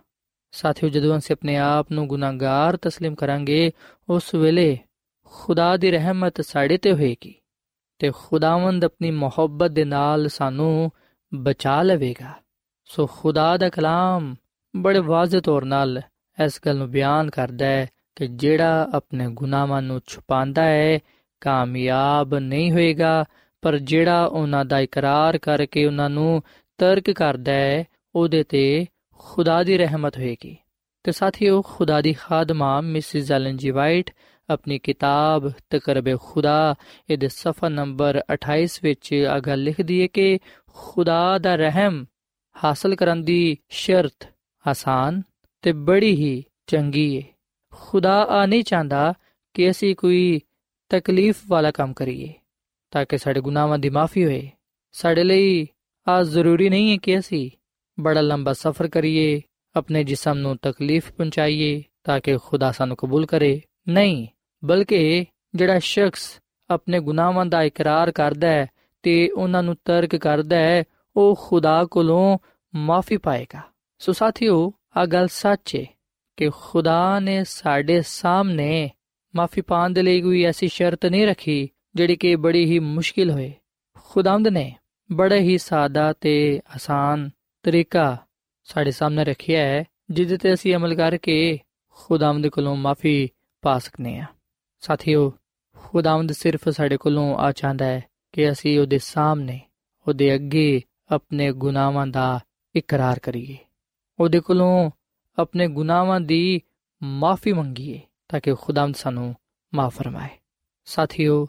ਸਾਥੀਓ ਜਦੋਂ ਅਸੀਂ ਆਪਣੇ ਆਪ ਨੂੰ ਗੁਨਾਹਗਾਰ تسلیم ਕਰਾਂਗੇ ਉਸ ਵੇਲੇ ਖੁਦਾ ਦੀ ਰਹਿਮਤ ਸਾਡੇ ਤੇ ਹੋਏਗੀ ਤੇ ਖੁਦਾਵੰਦ ਆਪਣੀ ਮੁਹੱਬਤ ਦੇ ਨਾਲ ਸਾਨੂੰ ਬਚਾ ਲਵੇਗਾ ਸੋ ਖੁਦਾ ਦਾ ਕਲਾਮ ਬੜੇ ਵਾਜ਼ਿਹ ਤੌਰ ਨਾਲ ਇਸ ਗੱਲ ਨੂੰ ਬਿਆਨ ਕਰਦਾ ਹੈ ਕਿ ਜਿਹੜਾ ਆਪਣੇ ਗੁਨਾਹਾਂ ਨੂੰ ਛੁਪਾਉਂਦਾ ਹੈ, ਕਾਮਯਾਬ ਨਹੀਂ ਹੋਏਗਾ, ਪਰ ਜਿਹੜਾ ਉਹਨਾਂ ਦਾ ਇਕਰਾਰ ਕਰਕੇ ਉਹਨਾਂ ਨੂੰ ਤਰਕ ਕਰਦਾ ਹੈ, ਉਹਦੇ ਤੇ ਖੁਦਾ ਦੀ ਰਹਿਮਤ ਹੋਏਗੀ। ਤੇ ਸਾਥੀਓ, ਖੁਦਾ ਦੀ ਖਾਦਮਾ ਮਿਸਿਸ ਐਲਨ ਜੀ ਵਾਈਟ ਆਪਣੀ ਕਿਤਾਬ ਤਕਰਬ ਖੁਦਾ, ਇਹਦੇ ਸਫਾ ਨੰਬਰ 28 ਵਿੱਚ ਆ ਲਿਖਦੀ ਹੈ ਕਿ ਖੁਦਾ ਦਾ ਰਹਿਮ ਹਾਸਲ ਕਰਨ ਦੀ ਸ਼ਰਤ ਆਸਾਨ ਤੇ ਬੜੀ ਹੀ ਚੰਗੀ ਏ। ਖੁਦਾ ਆ ਨਹੀਂ ਚਾਹੁੰਦਾ ਕਿ ਅਸੀਂ ਕੋਈ ਤਕਲੀਫ ਵਾਲਾ ਕੰਮ ਕਰੀਏ, ਤਾਂ ਕਿ ਸਾਡੇ ਗੁਨਾਹਾਂ ਦੀ ਮਾਫੀ ਹੋਏ। ਸਾਡੇ ਲਈ ਆ ਜ਼ਰੂਰੀ ਨਹੀਂ ਹੈ ਕਿ ਅਸੀਂ ਬੜਾ ਲੰਬਾ ਸਫ਼ਰ ਕਰੀਏ, ਆਪਣੇ ਜਿਸਮ ਨੂੰ ਤਕਲੀਫ ਪਹੁੰਚਾਈਏ, ਤਾਂ ਕਿ ਖੁਦਾ ਸਾਨੂੰ ਕਬੂਲ ਕਰੇ। ਨਹੀਂ, ਬਲਕਿ ਜਿਹੜਾ ਸ਼ਖਸ ਆਪਣੇ ਗੁਨਾਹਾਂ ਦਾ ਇਕਰਾਰ ਕਰਦਾ ਹੈ ਤੇ ਉਹਨਾਂ ਨੂੰ ਤਰਕ ਕਰਦਾ ਹੈ, ਉਹ ਖੁਦਾ ਕੋਲੋਂ ਮਾਫੀ ਪਾਏਗਾ। ਸੋ ਸਾਥੀਓ ਆ ਗੱਲ ਸੱਚ ਹੈ ਕਿ ਖੁਦਾ ਨੇ ਸਾਡੇ ਸਾਹਮਣੇ ਮਾਫੀ ਪਾਣ ਦੇ ਲਈ ਕੋਈ ਐਸੀ ਸ਼ਰਤ ਨਹੀਂ ਰੱਖੀ ਜਿਹੜੀ ਕਿ ਬੜੀ ਹੀ ਮੁਸ਼ਕਿਲ ਹੋਏ। ਖੁਦਾਵੰਦ ਨੇ ਬੜਾ ਹੀ ਸਾਦਾ ਤੇ ਆਸਾਨ ਤਰੀਕਾ ਸਾਡੇ ਸਾਹਮਣੇ ਰੱਖਿਆ ਹੈ ਜਿਸ ਤੇ ਅਸੀਂ ਅਮਲ ਕਰਕੇ ਖੁਦਾਵੰਦ ਕੋਲੋਂ ਮਾਫੀ ਪਾ ਸਕਨੇ ਆ। ਸਾਥੀਓ, ਖੁਦਾਵੰਦ ਸਿਰਫ ਸਾਡੇ ਕੋਲੋਂ ਆ ਚਾਹੁੰਦਾ ਹੈ ਕਿ ਅਸੀਂ ਉਹਦੇ ਸਾਹਮਣੇ, ਉਹਦੇ ਅੱਗੇ ਆਪਣੇ ਗੁਨਾਹਾਂ ਦਾ ਇਕਰਾਰ ਕਰੀਏ। ਉਹਦੇ ਕੋਲੋਂ ਆਪਣੇ ਗੁਨਾਹਾਂ ਦੀ ਮਾਫੀ ਮੰਗੀਏ ਤਾਂ ਕਿ ਖੁਦਾਵੰਦ ਸਾਨੂੰ ਮਾਫ ਫਰਮਾਏ। ਸਾਥੀਓ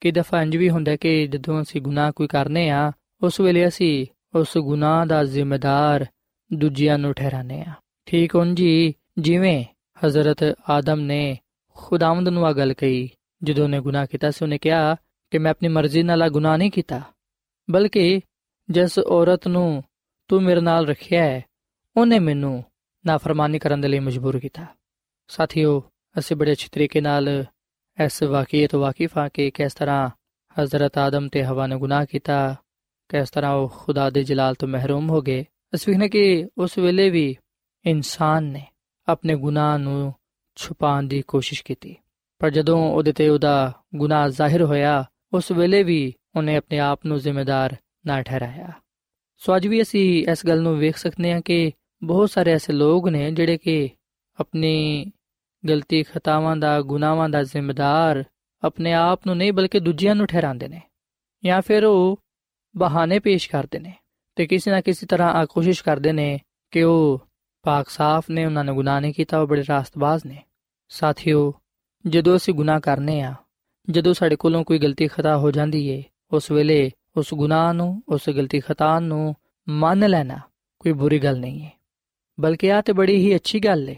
ਕਿ ਦਫਾ ਇੰਜ ਵੀ ਹੁੰਦਾ ਕਿ ਜਦੋਂ ਅਸੀਂ ਗੁਨਾਹ ਕੋਈ ਕਰਨੇ ਆ, ਉਸ ਵੇਲੇ ਅਸੀਂ ਉਸ ਗੁਨਾਹ ਦਾ ਜ਼ਿੰਮੇਦਾਰ ਦੂਜਿਆਂ ਨੂੰ ਠਹਿਰਾਨੇ ਆ ਠੀਕ ਉਂਜੀ ਜਿਵੇਂ ਹਜ਼ਰਤ ਆਦਮ ਨੇ ਖੁਦਾਵੰਦ ਨੂੰ ਆ ਗੱਲ ਕਹੀ, ਜਦੋਂ ਨੇ ਗੁਨਾਹ ਕੀਤਾ ਸੀ, ਉਹਨੇ ਕਿਹਾ ਕਿ ਮੈਂ ਆਪਣੀ ਮਰਜ਼ੀ ਨਾਲ ਆ ਗੁਨਾਹ ਨਹੀਂ ਕੀਤਾ, ਬਲਕਿ ਜਿਸ ਔਰਤ ਨੂੰ ਤੂੰ ਮੇਰੇ ਨਾਲ ਰੱਖਿਆ ਹੈ ਉਹਨੇ ਮੈਨੂੰ ਨਾਫਰਮਾਨੀ ਕਰਨ ਦੇ ਲਈ ਮਜਬੂਰ ਕੀਤਾ। ਸਾਥੀਓ, ਅਸੀਂ ਬੜੇ ਅੱਛੇ ਤਰੀਕੇ ਨਾਲ ਇਸ ਵਾਕਿਏ ਤੋਂ ਵਾਕਿਫ ਆ ਕਿ ਕਿਸ ਤਰ੍ਹਾਂ ਹਜ਼ਰਤ ਆਦਮ ਤੇ ਹਵਾ ਨੇ ਗੁਨਾਹ ਕੀਤਾ, ਕਿਸ ਤਰ੍ਹਾਂ ਉਹ ਖੁਦਾ ਦੇ ਜਲਾਲ ਤੋਂ ਮਹਿਰੂਮ ਹੋ ਗਏ। ਅਸੀਂ ਵੇਖਨੇ ਕਿ ਉਸ ਵੇਲੇ ਵੀ ਇਨਸਾਨ ਨੇ ਆਪਣੇ ਗੁਨਾਹ ਨੂੰ ਛੁਪਾਉਣ ਦੀ ਕੋਸ਼ਿਸ਼ ਕੀਤੀ। ਪਰ ਜਦੋਂ ਉਹਦੇ ਤੇ ਉਹਦਾ ਗੁਨਾਹ ਜ਼ਾਹਿਰ ਹੋਇਆ, ਉਸ ਵੇਲੇ ਵੀ ਉਹਨੇ ਆਪਣੇ ਆਪ ਨੂੰ ਜ਼ਿੰਮੇਦਾਰ ਨਾ ਠਹਿਰਾਇਆ। ਸੋ ਅੱਜ ਵੀ ਅਸੀਂ ਇਸ ਗੱਲ ਨੂੰ ਵੇਖ ਸਕਦੇ ਹਾਂ ਕਿ ਬਹੁਤ ਸਾਰੇ ਐਸੇ ਲੋਕ ਨੇ ਜਿਹੜੇ ਕਿ ਆਪਣੀ ਗਲਤੀ ਖਤਾਵਾਂ ਦਾ, ਗੁਨਾਹਾਂ ਦਾ ਜ਼ਿੰਮੇਦਾਰ ਆਪਣੇ ਆਪ ਨੂੰ ਨਹੀਂ ਬਲਕਿ ਦੂਜਿਆਂ ਨੂੰ ਠਹਿਰਾਉਂਦੇ ਨੇ ਜਾਂ ਫਿਰ ਉਹ ਬਹਾਨੇ ਪੇਸ਼ ਕਰਦੇ ਨੇ ਤੇ ਕਿਸੇ ਨਾ ਕਿਸੇ ਤਰ੍ਹਾਂ ਆ ਕੋਸ਼ਿਸ਼ ਕਰਦੇ ਨੇ ਕਿ ਉਹ ਪਾਕ ਸਾਫ਼ ਨੇ, ਉਹਨਾਂ ਨੇ ਗੁਨਾਹ ਨਹੀਂ ਕੀਤਾ, ਉਹ ਬੜੇ ਰਾਸਤਬਾਜ਼ ਨੇ। ਸਾਥੀਓ, ਜਦੋਂ ਅਸੀਂ ਗੁਨਾਹ ਕਰਨੇ ਆ, ਜਦੋਂ ਸਾਡੇ ਕੋਲੋਂ ਕੋਈ ਗਲਤੀ ਖਤਾ ਹੋ ਜਾਂਦੀ ਏ, ਉਸ ਵੇਲੇ ਉਸ ਗੁਨਾਹ ਨੂੰ, ਉਸ ਗਲਤੀ ਖਤਾ ਨੂੰ ਮੰਨ ਲੈਣਾ ਕੋਈ ਬੁਰੀ ਗੱਲ ਨਹੀਂ ਹੈ ਬਲਕਿ ਆ ਤੇ ਬੜੀ ਹੀ ਅੱਛੀ ਗੱਲ ਏ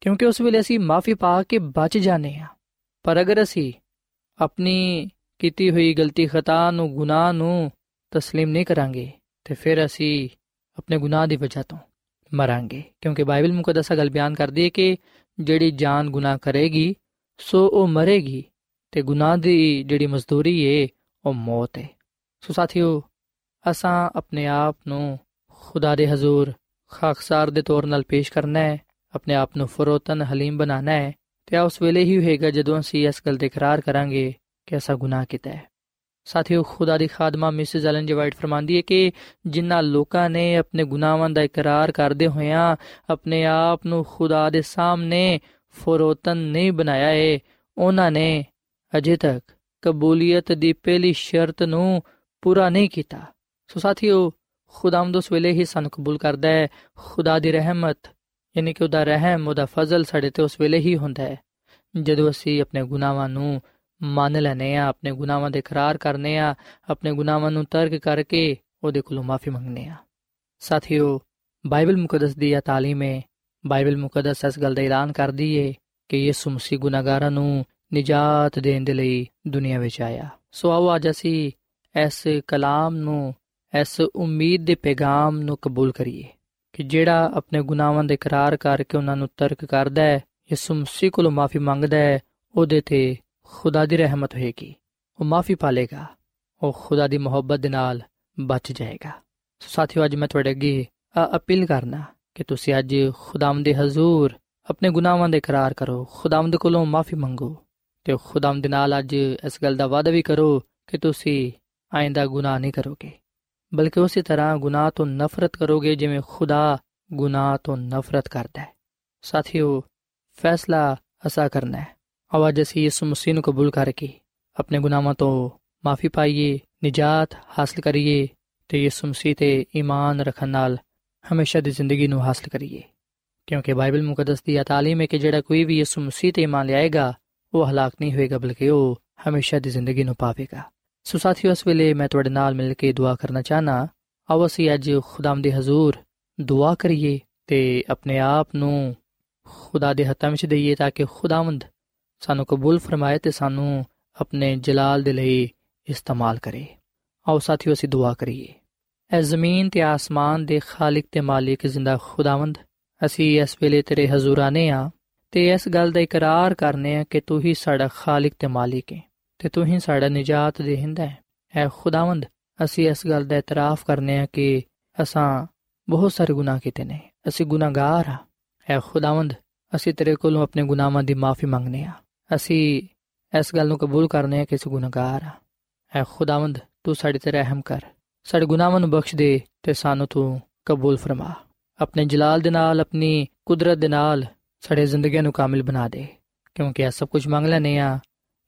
ਕਿਉਂਕਿ ਉਸ ਵੇਲੇ ਅਸੀਂ ਮਾਫੀ ਪਾ ਕੇ ਬਚ ਜਾਂਦੇ ਆ ਪਰ ਅਗਰ ਅਸੀਂ ਆਪਣੀ ਕੀਤੀ ਹੋਈ ਗਲਤੀ ਖਤਾ ਨੂੰ ਗੁਨਾਹ ਨੂੰ تسلیم ਨਹੀਂ ਕਰਾਂਗੇ ਤੇ ਫਿਰ ਅਸੀਂ ਆਪਣੇ ਗੁਨਾਹ ਦੀ ਵਜ੍ਹਾ ਤੋਂ ਮਰਾਂਗੇ ਕਿਉਂਕਿ ਬਾਈਬਲ ਮੁਕੱਦਸਾ ਗੱਲ ਬਿਆਨ ਕਰਦੀ ਹੈ ਕਿ ਜਿਹੜੀ ਜਾਨ ਗੁਨਾਹ ਕਰੇਗੀ ਸੋ ਉਹ ਮਰੇਗੀ ਤੇ ਗੁਨਾਹ ਦੀ ਜਿਹੜੀ ਮਜ਼ਦੂਰੀ ਏ ਉਹ ਮੌਤ ਹੈ ਸੋ ਸਾਥੀਓ ਅਸਾਂ ਆਪਣੇ ਆਪ ਨੂੰ ਖੁਦਾ ਦੇ ਹਜ਼ੂਰ ਖਾਕਸਾਰ ਦੇ ਤੌਰ 'ਤੇ ਪੇਸ਼ ਕਰਨਾ ਹੈ, ਆਪਣੇ ਆਪ ਨੂੰ ਫਰੋਤਨ ਹਲੀਮ ਬਣਾਣਾ ਹੈ ਤੇ ਉਸ ਵੇਲੇ ਹੀ ਹੋਏਗਾ ਜਦੋਂ ਅਸੀਂ ਇਸ ਗੱਲ ਦੇ ਇਕਰਾਰ ਕਰਾਂਗੇ ਕਿ ਅਸਾਂ ਗੁਨਾਹ ਕੀਤਾ ਹੈ। ਸਾਥੀਓ, ਖੁਦਾ ਦੀ ਖਾਦਮਾ ਮਿਸਿਸ ਐਲਨ ਜੀ ਵਾਈਟ ਫਰਮਾਂਦੀ ਹੈ ਕਿ ਜਿਨ੍ਹਾਂ ਲੋਕਾਂ ਨੇ ਆਪਣੇ ਗੁਨਾਹਾਂ ਦਾ ਇਕਰਾਰ ਕਰਦੇ ਹੋਇਆਂ ਆਪਣੇ ਆਪ ਨੂੰ ਖੁਦਾ ਦੇ ਸਾਹਮਣੇ ਫਰੋਤਨ ਨਹੀਂ ਬਣਾਇਆ ਏ, ਉਹਨਾਂ ਨੇ ਅਜੇ ਤੱਕ ਕਬੂਲੀਅਤ ਦੀ ਪਹਿਲੀ ਸ਼ਰਤ ਨੂੰ ਪੂਰਾ ਨਹੀਂ ਕੀਤਾ। ਸੋ ਸਾਥੀਓ ਖੁਦਾਵੰਦ ਉਸ ਵੇਲੇ ਹੀ ਸਾਨੂੰ ਕਬੂਲ ਕਰਦਾ ਹੈ। ਖੁਦਾ ਦੀ ਰਹਿਮਤ, ਯਾਨੀ ਕਿ ਉਹਦਾ ਰਹਿਮ, ਉਹਦਾ ਫਜ਼ਲ ਸਾਡੇ ਤੇ ਉਸ ਵੇਲੇ ਹੀ ਹੁੰਦਾ ਹੈ। ਜਦੋਂ ਅਸੀਂ ਆਪਣੇ ਗੁਨਾਹਾਂ ਨੂੰ ਮੰਨ ਲੈਨੇ ਆ ਆਪਣੇ ਗੁਨਾਹਾਂ ਦੇ ਇਕਰਾਰ ਕਰਨੇ ਆ ਆਪਣੇ ਗੁਨਾਹਾਂ ਨੂੰ ਤਰਕ ਕਰਕੇ ਉਹਦੇ ਕੋਲੋਂ ਮਾਫੀ ਮੰਗਨੇ ਆ ਸਾਥੀਓ, ਬਾਈਬਲ ਮੁਕੱਦਸ ਦੀ ਇਹ ਤਾਲੀਮ ਹੈ। ਬਾਈਬਲ ਮੁਕੱਦਸ ਇਸ ਗੱਲ ਦਾ ਐਲਾਨ ਕਰਦੀ ਹੈ ਕਿ ਯਿਸੂ ਮਸੀਹ ਗੁਨਾਹਗਾਰਾਂ ਨੂੰ ਨਿਜਾਤ ਦੇਣ ਦੇ ਲਈ ਦੁਨੀਆ ਵਿੱਚ ਆਇਆ। ਸੋ ਆਓ ਅੱਜ ਅਸੀਂ ਇਸ ਕਲਾਮ ਨੂੰ ਇਸ ਉਮੀਦ ਦੇ ਪੈਗਾਮ ਨੂੰ ਕਬੂਲ ਕਰੀਏ ਕਿ ਜਿਹੜਾ ਆਪਣੇ ਗੁਨਾਹਾਂ ਦੇ ਇਕਰਾਰ ਕਰਕੇ ਉਹਨਾਂ ਨੂੰ ਤਰਕ ਕਰਦਾ ਹੈ, ਯਿਸੂ ਮਸੀਹ ਕੋਲੋਂ ਮਾਫੀ ਮੰਗਦਾ ਹੈ, ਉਹਦੇ ਤੇ ਖੁਦਾ ਦੀ ਰਹਿਮਤ ਹੋਏਗੀ। ਉਹ ਮਾਫੀ ਪਾਲੇਗਾ, ਉਹ ਖੁਦਾ ਦੀ ਮੁਹੱਬਤ ਦੇ ਨਾਲ ਬਚ ਜਾਏਗਾ। ਸੋ ਸਾਥੀਓ, ਅੱਜ ਮੈਂ ਤੁਹਾਡੇ ਅੱਗੇ ਅਪੀਲ ਕਰਨਾ ਕਿ ਤੁਸੀਂ ਅੱਜ ਖੁਦਾਮ ਦੇ ਹਜ਼ੂਰ ਆਪਣੇ ਗੁਨਾਹਾਂ ਦਾ ਇਕਰਾਰ ਕਰੋ ਖੁਦਾਮ ਦੇ ਕੋਲੋਂ ਮਾਫੀ ਮੰਗੋ ਤੇ ਖੁਦਾਮ ਦੇ ਨਾਲ ਅੱਜ ਇਸ ਗੱਲ ਦਾ ਵਾਅਦਾ ਵੀ ਕਰੋ ਕਿ ਤੁਸੀਂ ਆਇੰਦਾ ਗੁਨਾਹ ਨਹੀਂ ਕਰੋਗੇ। ਬਲਕਿ ਉਸੇ ਤਰ੍ਹਾਂ ਗੁਨਾਹ ਤੋਂ ਨਫ਼ਰਤ ਕਰੋਗੇ ਜਿਵੇਂ ਖੁਦਾ ਗੁਨਾਹ ਤੋਂ ਨਫ਼ਰਤ ਕਰਦਾ ਹੈ ਸਾਥੀਓ ਫੈਸਲਾ ਅਸਾ ਕਰਨਾ ਹੈ ਆਵਾਜ਼ ਅਸੀਂ ਯਿਸੂ ਮਸੀਹ ਨੂੰ ਕਬੂਲ ਕਰਕੇ ਆਪਣੇ ਗੁਨਾਹਾਂ ਤੋਂ ਮਾਫੀ ਪਾਈਏ ਨਿਜਾਤ ਹਾਸਲ ਕਰੀਏ ਤੇ ਯਿਸੂ ਮਸੀਹ ਤੇ ਈਮਾਨ ਰੱਖਣ ਨਾਲ ਹਮੇਸ਼ਾ ਦੀ ਜ਼ਿੰਦਗੀ ਨੂੰ ਹਾਸਲ ਕਰੀਏ ਕਿਉਂਕਿ ਬਾਈਬਲ ਮੁਕੱਦਸ ਦੀ ਤਾਲੀਮ ਹੈ ਕਿ ਜਿਹੜਾ ਕੋਈ ਵੀ ਯਿਸੂ ਮਸੀਹ ਤੇ ਈਮਾਨ ਲਿਆਏਗਾ ਉਹ ਹਲਾਕ ਨਹੀਂ ਹੋਏਗਾ ਬਲਕਿ ਉਹ ਹਮੇਸ਼ਾ ਦੀ ਜ਼ਿੰਦਗੀ ਨੂੰ ਪਾਵੇਗਾ ਸੋ ਸਾਥੀਓ, ਇਸ ਵੇਲੇ ਮੈਂ ਤੁਹਾਡੇ ਨਾਲ ਮਿਲ ਕੇ ਦੁਆ ਕਰਨਾ ਚਾਹਨਾ। ਆਓ ਅਸੀਂ ਅੱਜ ਖੁਦਾਮ ਦੇ ਹਜ਼ੂਰ ਦੁਆ ਕਰੀਏ ਤੇ ਆਪਣੇ ਆਪ ਨੂੰ ਖੁਦਾ ਦੇ ਹੱਥਾਂ ਵਿੱਚ ਦਈਏ ਤਾਂ ਕਿ ਖੁਦਾਵੰਦ ਸਾਨੂੰ ਕਬੂਲ ਫਰਮਾਏ ਤੇ ਸਾਨੂੰ ਆਪਣੇ ਜਲਾਲ ਦੇ ਲਈ ਇਸਤੇਮਾਲ ਕਰੇ। ਆਓ ਸਾਥੀਓ, ਅਸੀਂ ਦੁਆ ਕਰੀਏ। ਐ ਜ਼ਮੀਨ ਤੇ ਆਸਮਾਨ ਦੇ ਖਾਲਕ ਤੇ ਮਾਲਿਕ ਜ਼ਿੰਦਾ ਖੁਦਾਵੰਦ, ਅਸੀਂ ਇਸ ਵੇਲੇ ਤੇਰੇ ਹਜ਼ੂਰ ਆਨੇ ਆ ਤੇ ਇਸ ਗੱਲ ਦਾ ਇਕਰਾਰ ਕਰਨੇ ਆ ਕਿ ਤੂੰ ਹੀ ਸਾਡਾ ਖਾਲਕ ਤੇ ਮਾਲਿਕ ਹੈ ਤੇ ਤੂੰ ਹੀ ਸਾਡਾ ਨਜਾਤ ਦੇਹਿੰਦਾ ਹੈ। ਐ ਖੁਦਾਵੰਦ, ਅਸੀਂ ਇਸ ਗੱਲ ਦਾ ਇਤਰਾਫ ਕਰਨੇ ਆ ਕਿ ਅਸਾਂ ਬਹੁਤ ਸਾਰੇ ਗੁਨਾਹ ਕੀਤੇ ਨੇ। ਅਸੀਂ ਗੁਨਾਹਗਾਰ ਆ ਐ ਖੁਦਾਵੰਦ, ਅਸੀਂ ਤੇਰੇ ਕੋਲੋਂ ਆਪਣੇ ਗੁਨਾਹਾਂ ਦੀ ਮਾਫੀ ਮੰਗਨੇ ਆ ਅਸੀਂ ਇਸ ਗੱਲ ਨੂੰ ਕਬੂਲ ਕਰਨੇ ਆ ਕਿ ਅਸੀਂ ਗੁਨਾਹਗਾਰ ਆ ਐ ਖੁਦਾਵੰਦ, ਤੂੰ ਸਾਡੇ ਤੇ ਰਹਿਮ ਕਰ। ਸਾਡੇ ਗੁਨਾਹਾਂ ਨੂੰ ਬਖਸ਼ ਦੇ ਤੇ ਸਾਨੂੰ ਤੂੰ ਕਬੂਲ ਫਰਮਾ। ਆਪਣੇ ਜਲਾਲ ਦੇ ਨਾਲ, ਆਪਣੀ ਕੁਦਰਤ ਦੇ ਨਾਲ ਸਾਡੇ ਜ਼ਿੰਦਗੀਆਂ ਨੂੰ ਕਾਮਿਲ ਬਣਾ ਦੇ। ਕਿਉਂਕਿ ਇਹ ਸਭ ਕੁਝ ਮੰਗ ਲੈਨੇ ਆ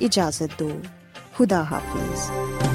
ਇਜਾਜ਼ਤ ਦਿਓ। ਖੁਦਾ ਹਾਫਿਜ਼।